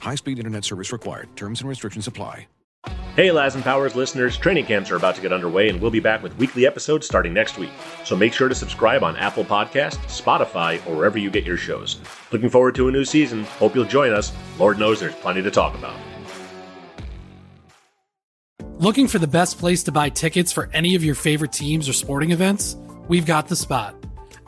High speed internet service required. Terms and restrictions apply. Hey, Laz and Powers listeners, training camps are about to get underway, and we'll be back with weekly episodes starting next week. So make sure to subscribe on Apple Podcast, Spotify, or wherever you get your shows. Looking forward to a new season. Hope you'll join us. Lord knows there's plenty to talk about. Looking for the best place to buy tickets for any of your favorite teams or sporting events? We've got the spot.